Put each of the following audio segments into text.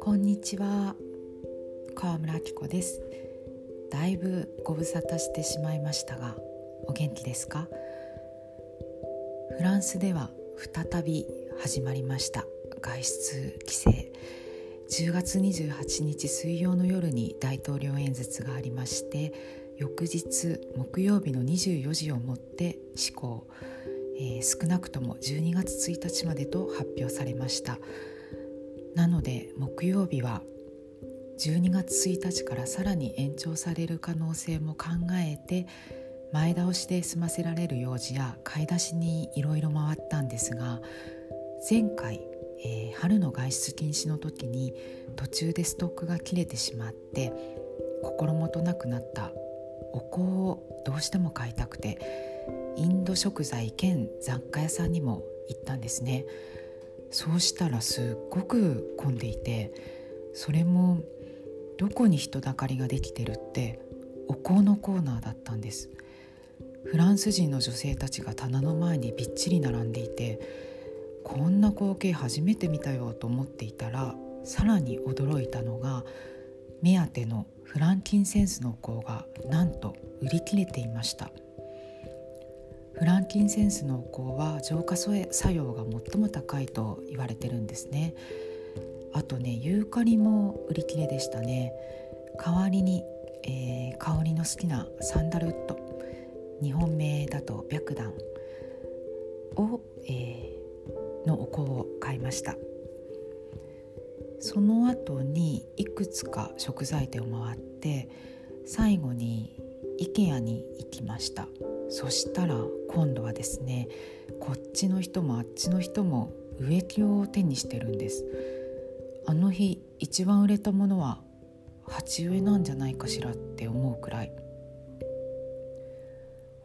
こんにちは。川村明子です。だいぶご無沙汰してしまいましたがお元気ですか？フランスでは再び始まりました。外出規制。10月28日水曜の夜に大統領演説がありまして翌日木曜日の24時をもって施行、えー、少なくとも12月1日までと発表されました。なので木曜日は12月1日からさらに延長される可能性も考えて前倒しで済ませられる用事や買い出しにいろいろ回ったんですが前回えー、春の外出禁止の時に途中でストックが切れてしまって心もとなくなったお香をどうしても買いたくてインド食材兼雑貨屋さんにも行ったんですね。そうしたらすっごく混んでいてそれもどこに人だかりができてるってお香のコーナーだったんです。フランス人の女性たちが棚の前にびっちり並んでいてこんな光景初めて見たよと思っていたらさらに驚いたのが目当てのフランキンセンスの香がなんと売り切れていました。フランキンセンスの香は浄化作用が最も高いと言われてるんですね。あとねユーカリも売り切れでしたね。代わりに、えー、香りの好きなサンダルウッド。日本名だと白檀。を、えー、のお香を買いました。その後にいくつか食材店を回って最後に IKEA に行きました。そしたら今度はですねこっちの人もあっちの人も植木を手にしてるんです。あの日一番売れたものは鉢植えなんじゃないかしらって思うくらい。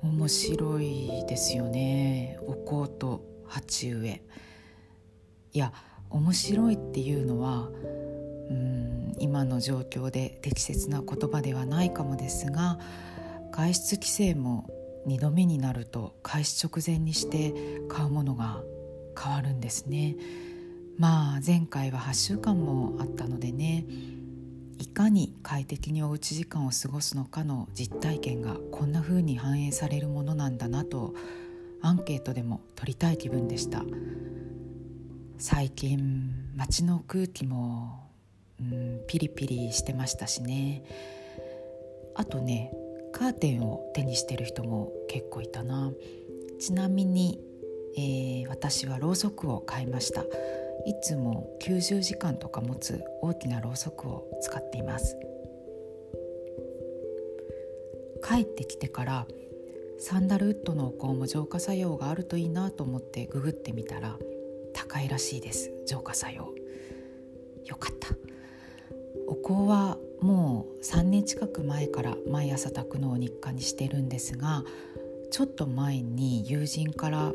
面白いですよね。お香と鉢植え。いや面白いっていうのはうん今の状況で適切な言葉ではないかもですが外出規制も2度目になると開始直前にして買うものが変わるんですね。まあ前回は8週間もあったのでねいかに快適におうち時間を過ごすのかの実体験がこんな風に反映されるものなんだなとアンケートでも取りたい気分でした。最近街の空気も、うん、ピリピリしてましたしね。あとねカーテンを手にしてる人も結構いたな。ちなみに、えー、私はろうそくを買いました。いつも90時間とか持つ大きなろうそくを使っています。帰ってきてからサンダルウッドのお香も浄化作用があるといいなと思ってググってみたら高いらしいです。浄化作用。よかった。お香はもう3年近く前から毎朝炊くのを日課にしてるんですがちょっと前に友人から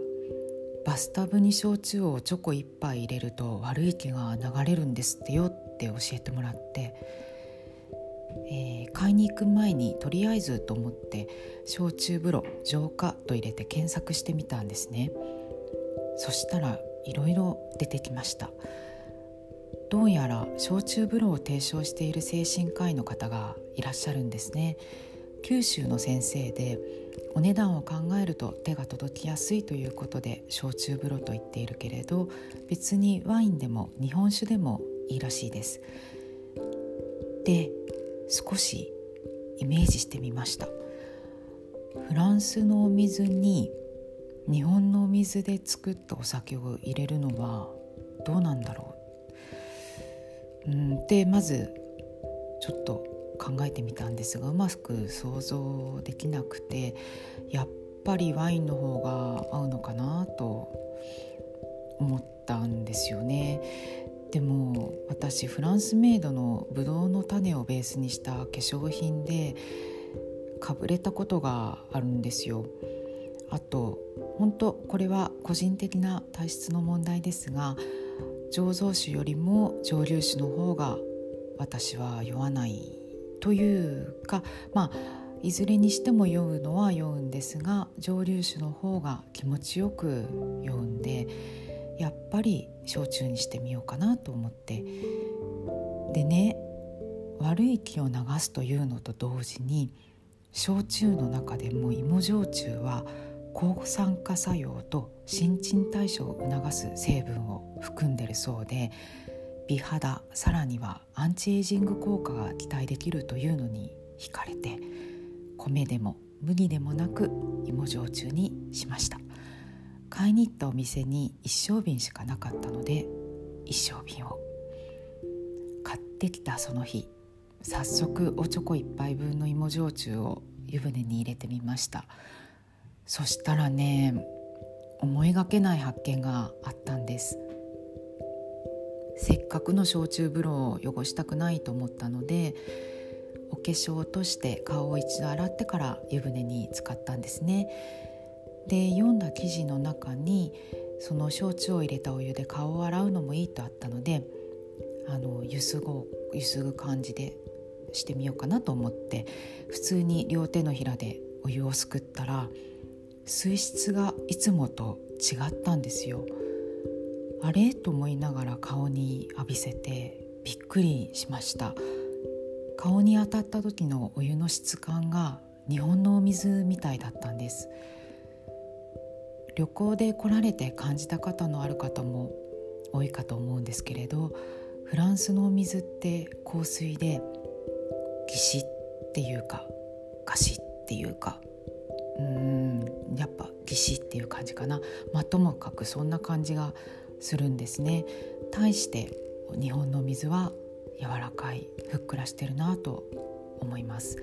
バスタブに焼酎をチョコ1杯入れると悪い気が流れるんですってよって教えてもらって、えー、買いに行く前にとりあえずと思って焼酎風呂浄化と入れて検索してみたんですね。そしたらいろいろ出てきました。どうやら焼酎風呂を提唱している精神科医の方がいらっしゃるんですね。九州の先生でお値段を考えると手が届きやすいということで焼酎風呂と言っているけれど別にワインでも日本酒でもいいらしいです。で少しイメージしてみました。フランスのお水に日本のお水で作ったお酒を入れるのはどうなんだろうんでまずちょっと考えてみたんですがうまく想像できなくてやっぱりワインの方が合うのかなと思ったんですよね。でも私フランスメイドのブドウの種をベースにした化粧品でかぶれたことがあるんですよ。あと本当これは個人的な体質の問題ですが醸造酒よりも蒸留酒の方が私は酔わないというかまあいずれにしても酔うのは酔うんですが蒸留酒の方が気持ちよく酔うんでやっぱり焼酎にしてみようかなと思って。でね悪い気を流すというのと同時に焼酎の中でも芋焼酎は抗酸化作用と新陳代謝を促す成分を含んでるそうで美肌さらにはアンチエイジング効果が期待できるというのに惹かれて米でも麦でもなく芋焼酎にしました。買いに行ったお店に一升瓶しかなかったので一升瓶を。買ってきたその日早速おちょこ1杯分の芋焼酎を湯船に入れてみました。そしたらね思いがけない発見があったんです。せっかくの焼酎風呂を汚したくないと思ったのでお化粧を落として顔を一度洗ってから湯船に浸かったんですね。で読んだ記事の中にその焼酎を入れたお湯で顔を洗うのもいいとあったのであのゆすごゆすぐ感じでしてみようかなと思って普通に両手のひらでお湯をすくったら水質がいつもと違ったんですよ。あれ？と思いながら顔に浴びせてびっくりしました。顔に当たった時のお湯の質感が日本のお水みたいだったんです。旅行で来られて感じた方のある方も多いかと思うんですけれどフランスのお水って香水でギシっていうかガシっていうかうんやっぱギシっていう感じかな。まあ、ともかくそんな感じがするんですね。対して日本の水は柔らかいふっくらしてるなと思います。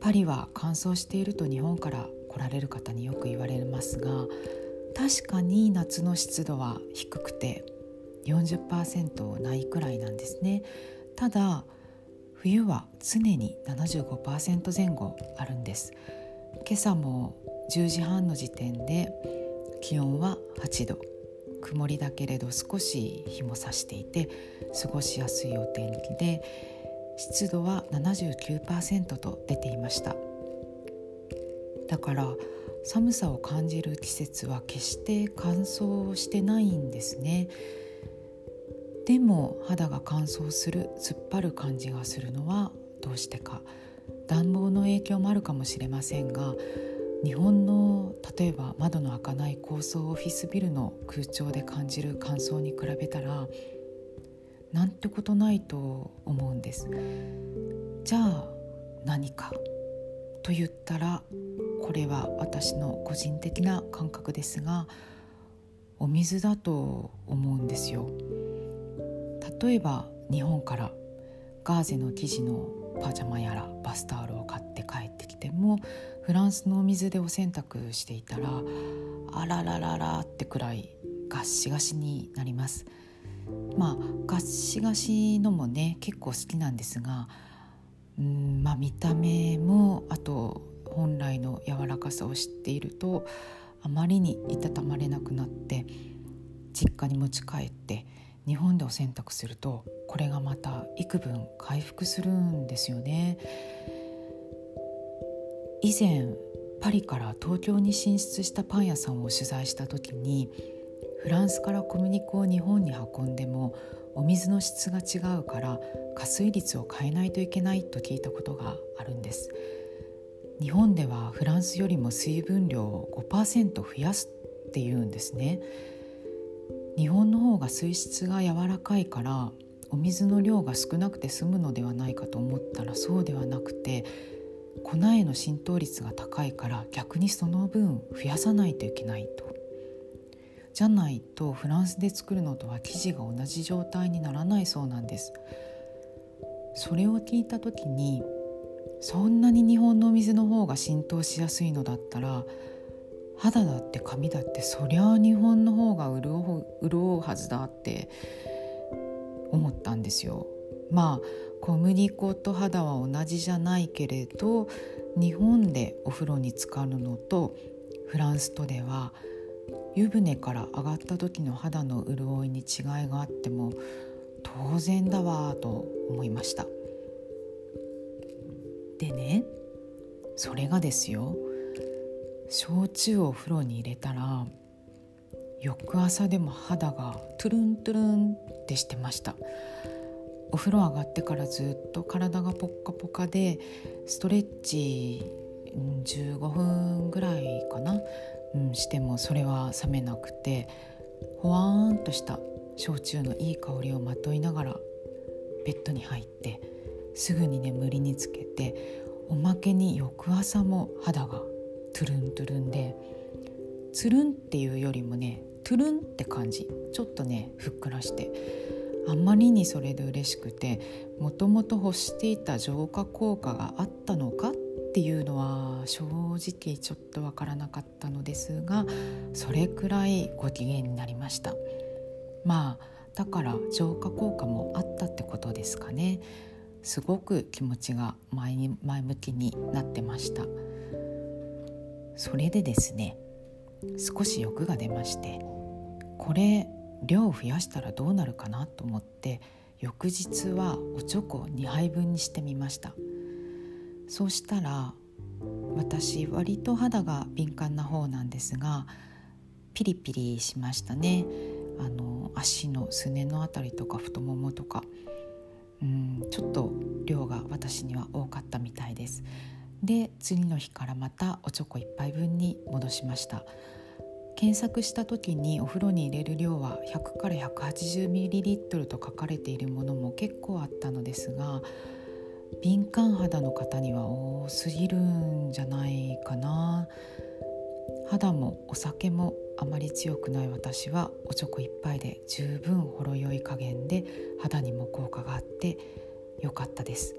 パリは乾燥していると日本から来られる方によく言われますが確かに夏の湿度は低くて40%ないくらいなんですね。ただ冬は常に75%前後あるんです。今朝も10時半の時点で気温は8度。曇りだけれど少し日も差していて過ごしやすいお天気で湿度は79%と出ていました。だから寒さを感じる季節は決して乾燥してないんですね。でも肌が乾燥する突っ張る感じがするのはどうしてか。暖房の影響もあるかもしれませんが日本の例えば窓の開かない高層オフィスビルの空調で感じる乾燥に比べたらなんてことないと思うんです。じゃあ何かと言ったらこれは私の個人的な感覚ですがお水だと思うんですよ。例えば日本からガーゼの生地のパジャマやらバスタオルを買って帰ってきてもフランスのお水でお洗濯していたらあららららってくらいガッシガシになります。まあガッシガシのもね結構好きなんですがうんまあ見た目もあと本来の柔らかさを知っているとあまりにいたたまれなくなって実家に持ち帰って日本でお洗濯するとこれがまた幾分回復するんですよね。以前パリから東京に進出したパン屋さんを取材した時にフランスから小麦粉を日本に運んでもお水の質が違うから加水率を変えないといけないと聞いたことがあるんです。日本ではフランスよりも水分量を5%増やすっていうんですね。日本の方が水質が柔らかいからお水の量が少なくて済むのではないかと思ったらそうではなくて粉への浸透率が高いから逆にその分増やさないといけないと。じゃないとフランスで作るのとは生地が同じ状態にならないそうなんです。それを聞いた時にそんなに日本のお水の方が浸透しやすいのだったら肌だって髪だってそりゃあ日本の方が潤う潤うはずだって思ったんですよ。まあ小麦粉と肌は同じじゃないけれど日本でお風呂に浸かるのとフランスとでは湯船から上がった時の肌の潤いに違いがあっても当然だわと思いました。でねそれがですよ焼酎をお風呂に入れたら翌朝でも肌がトゥルントゥルンってしてました。お風呂上がってからずっと体がポッカポカでストレッチ15分ぐらいかな、うん、してもそれは冷めなくてほわーんとした焼酎のいい香りをまといながらベッドに入ってすぐに眠りにつけておまけに翌朝も肌がトゥルントゥルンでつるんっていうよりもねトゥルンって感じ。ちょっとねふっくらして。あんまりにそれで嬉しくてもともと欲していた浄化効果があったのかっていうのは正直ちょっとわからなかったのですがそれくらいご機嫌になりました。まあだから浄化効果もあったってことですかね。すごく気持ちが前に前向きになってました。それでですね少し欲が出ましてこれ量を増やしたらどうなるかなと思って翌日はおチョコ2杯分にしてみました。そうしたら私割と肌が敏感な方なんですがピリピリしましたね。あの足のすねの辺りとか太ももとか。うんちょっと量が私には多かったみたいです。で次の日からまたおチョコ1杯分に戻しました。検索した時にお風呂に入れる量は100から 180ml と書かれているものも結構あったのですが敏感肌の方には多すぎるんじゃないかな。肌もお酒もあまり強くない私はおチョコ1杯で十分ほろ酔い加減で肌にも効果があって良かったです。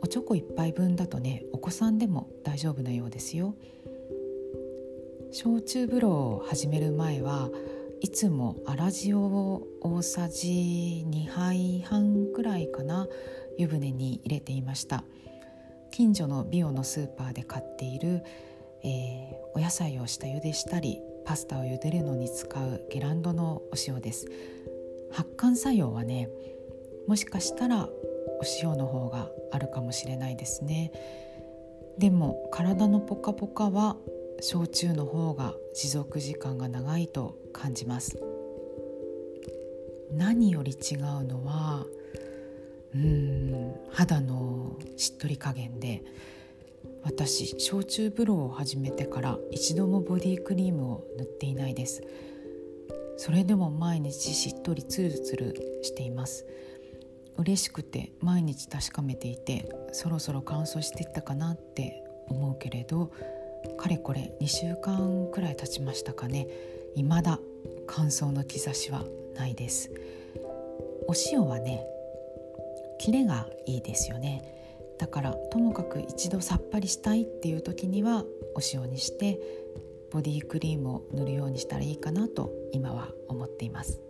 おチョコ1杯分だとねお子さんでも大丈夫なようですよ。焼酎風呂を始める前はいつも粗塩を大さじ2杯半くらいかな湯船に入れていました。近所のビオのスーパーで買っている、えー、お野菜を下茹でしたりパスタを茹でるのに使うゲランドのお塩です。発汗作用はねもしかしたらお塩の方があるかもしれないですね。でも体のポカポカは焼酎の方が持続時間が長いと感じます。何より違うのはうん肌のしっとり加減で私焼酎風呂を始めてから一度もボディクリームを塗っていないです。それでも毎日しっとりツルツルしています。嬉しくて毎日確かめていてそろそろ乾燥していったかなって思うけれどかれこれ2週間くらい経ちましたかね。未だ乾燥の兆しはないです。お塩はねキレがいいですよね。だからともかく一度さっぱりしたいっていう時にはお塩にしてボディクリームを塗るようにしたらいいかなと今は思っています。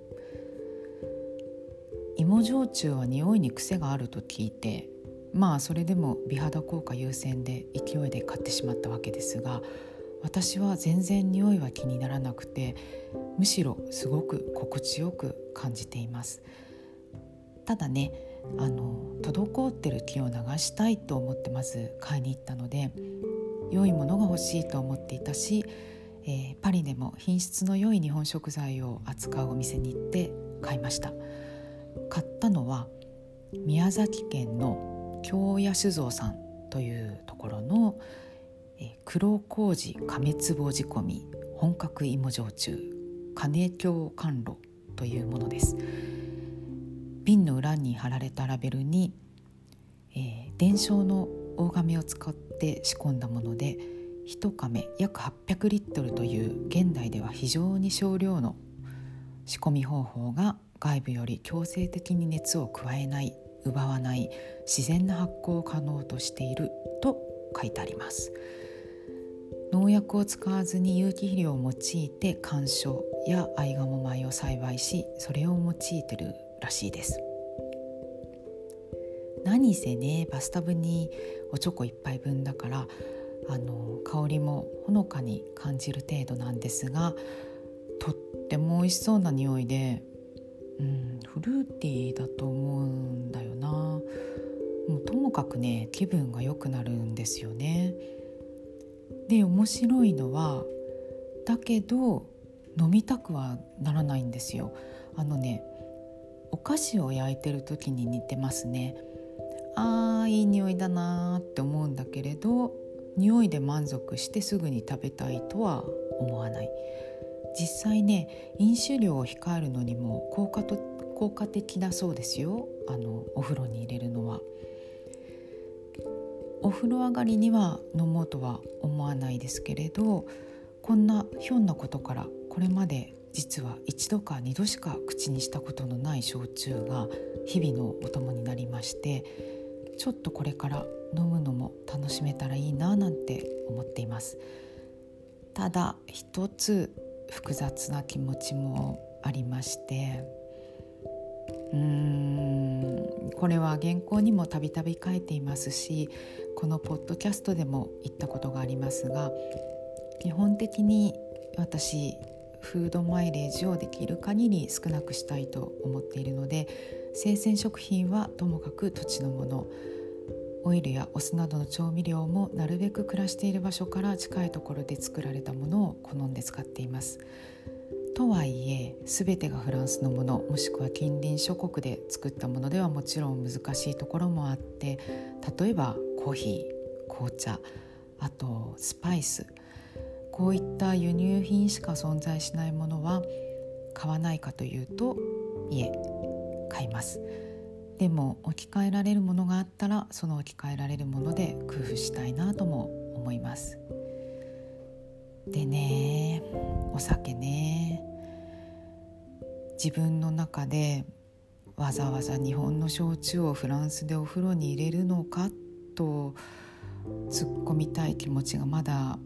芋焼酎は匂いに癖があると聞いてまあそれでも美肌効果優先で勢いで買ってしまったわけですが私は全然匂いは気にならなくてむしろすごく心地よく感じています。ただねあの滞ってる気を流したいと思ってまず買いに行ったので良いものが欲しいと思っていたし、えー、パリでも品質の良い日本食材を扱うお店に行って買いました。買ったのは宮崎県の京屋酒造さんというところの、黒麹亀壺仕込み本格芋焼酎金京甘露というものです。瓶の裏に貼られたラベルに、えー、伝承の大亀を使って仕込んだもので1亀約800リットルという現代では非常に少量の仕込み方法が外部より強制的に熱を加えない奪わない自然な発酵を可能としていると書いてあります。農薬を使わずに有機肥料を用いて干渉や合鴨米を栽培しそれを用いてるらしいです。何せねバスタブにおチョコ1杯分だからあの香りもほのかに感じる程度なんですがとっても美味しそうな匂いで、うん、フルーティーだと思うんだよなもうともかくね気分が良くなるんですよね。で面白いのはだけど飲みたくはならないんですよ。あのねお菓子を焼いてる時に似てますね。あーいい匂いだなって思うんだけれど匂いで満足してすぐに食べたいとは思わない実際ね飲酒量を控えるのにも効果と効果的だそうですよ。あのお風呂に入れるのは。お風呂上がりには飲もうとは思わないですけれどこんなひょんなことからこれまで実は一度か二度しか口にしたことのない焼酎が日々のお供になりましてちょっとこれから飲むのも楽しめたらいいななんて思っています。ただ一つ複雑な気持ちもありまして。うーん。これは原稿にもたびたび書いていますしこのポッドキャストでも言ったことがありますが基本的に私フードマイレージをできる限り少なくしたいと思っているので生鮮食品はともかく土地のもの。オイルやお酢などの調味料もなるべく暮らしている場所から近いところで作られたものを好んで使っています。とはいえ全てがフランスのものもしくは近隣諸国で作ったものではもちろん難しいところもあって例えばコーヒー紅茶あとスパイスこういった輸入品しか存在しないものは買わないかというといえ買います。でも置き換えられるものがあったらその置き換えられるもので工夫したいなとも思います。でねお酒ね。自分の中でわざわざ日本の焼酎をフランスでお風呂に入れるのかと突っ込みたい気持ちがまだ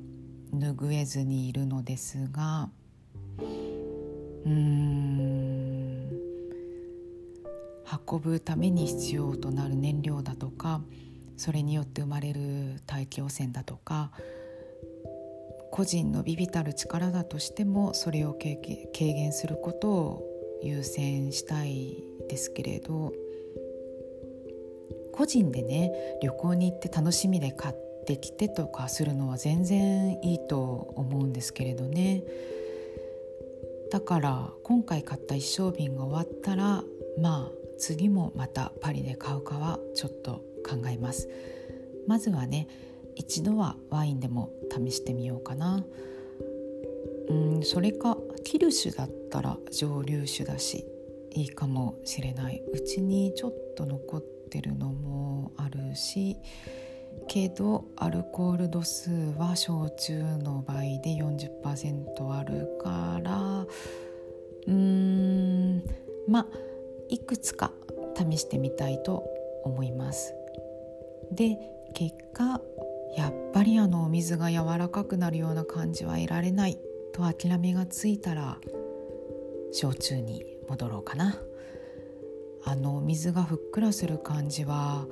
拭えずにいるのですがうーん。運ぶために必要となる燃料だとかそれによって生まれる大気汚染だとか個人の微々たる力だとしてもそれを軽減することを優先したいですけれど個人でね旅行に行って楽しみで買ってきてとかするのは全然いいと思うんですけれどね。だから今回買った一升瓶が終わったらまあ次もまたパリで買うかはちょっと考えます。まずはね一度はワインでも試してみようかな。うんそれかキルシュだったら蒸留酒だしいいかもしれないうちにちょっと残ってるのもあるしけどアルコール度数は焼酎の倍で40%あるからうーんまあいくつか試してみたいと思います。で結果やっぱりあのお水が柔らかくなるような感じは得られないと諦めがついたら焼酎に戻ろうかな。あのお水がふっくらする感じは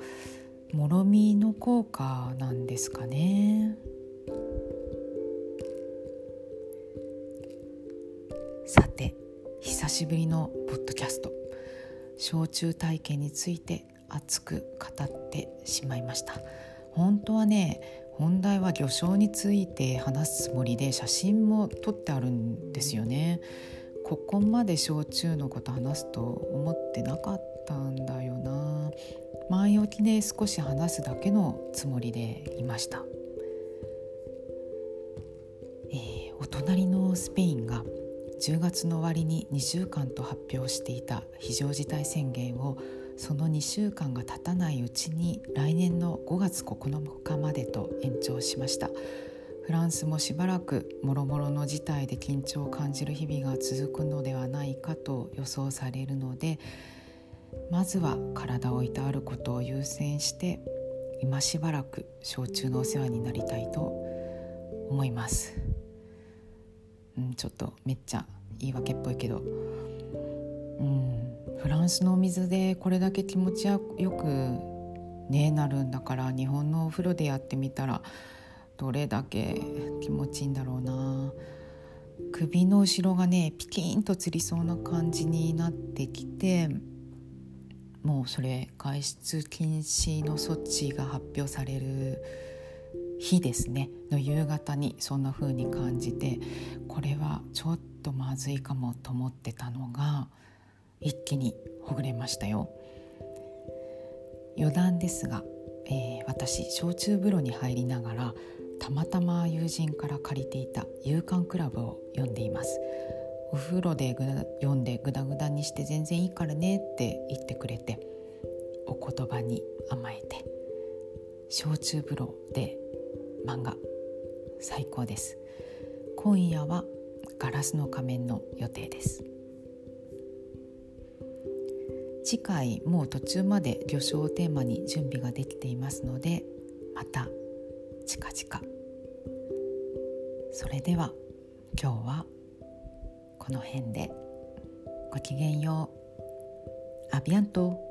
もろみの効果なんですかね。さて久しぶりのポッドキャスト。焼酎体験について熱く語ってしまいました。本当はね本題は魚礁について話すつもりで写真も撮ってあるんですよね。ここまで焼酎のこと話すと思ってなかったんだよな。前置きで少し話すだけのつもりでいました、えー、お隣のスペインが10月の終わりに2週間と発表していた非常事態宣言をその2週間が経たないうちに来年の5月9日までと延長しましたフランスもしばらくもろもろの事態で緊張を感じる日々が続くのではないかと予想されるのでまずは体をいたわることを優先して今しばらく焼酎のお世話になりたいと思います。うん、ちょっとめっちゃ言い訳っぽいけど、うん、フランスのお水でこれだけ気持ちよくねなるんだから日本のお風呂でやってみたらどれだけ気持ちいいんだろうな。首の後ろがねピキンとつりそうな感じになってきてもうそれ外出禁止の措置が発表される。日ですねの夕方にそんな風に感じてこれはちょっとまずいかもと思ってたのが一気にほぐれましたよ。余談ですが、えー、私焼酎風呂に入りながらたまたま友人から借りていた「夕刊クラブ」を読んでいます。お風呂で読んでグダグダにして全然いいからねって言ってくれてお言葉に甘えて焼酎風呂で漫画。最高です。今夜はガラスの仮面の予定です。次回もう途中まで魚礁をテーマに準備ができていますのでまた近々。それでは今日はこの辺で。ごきげんよう。アビアント。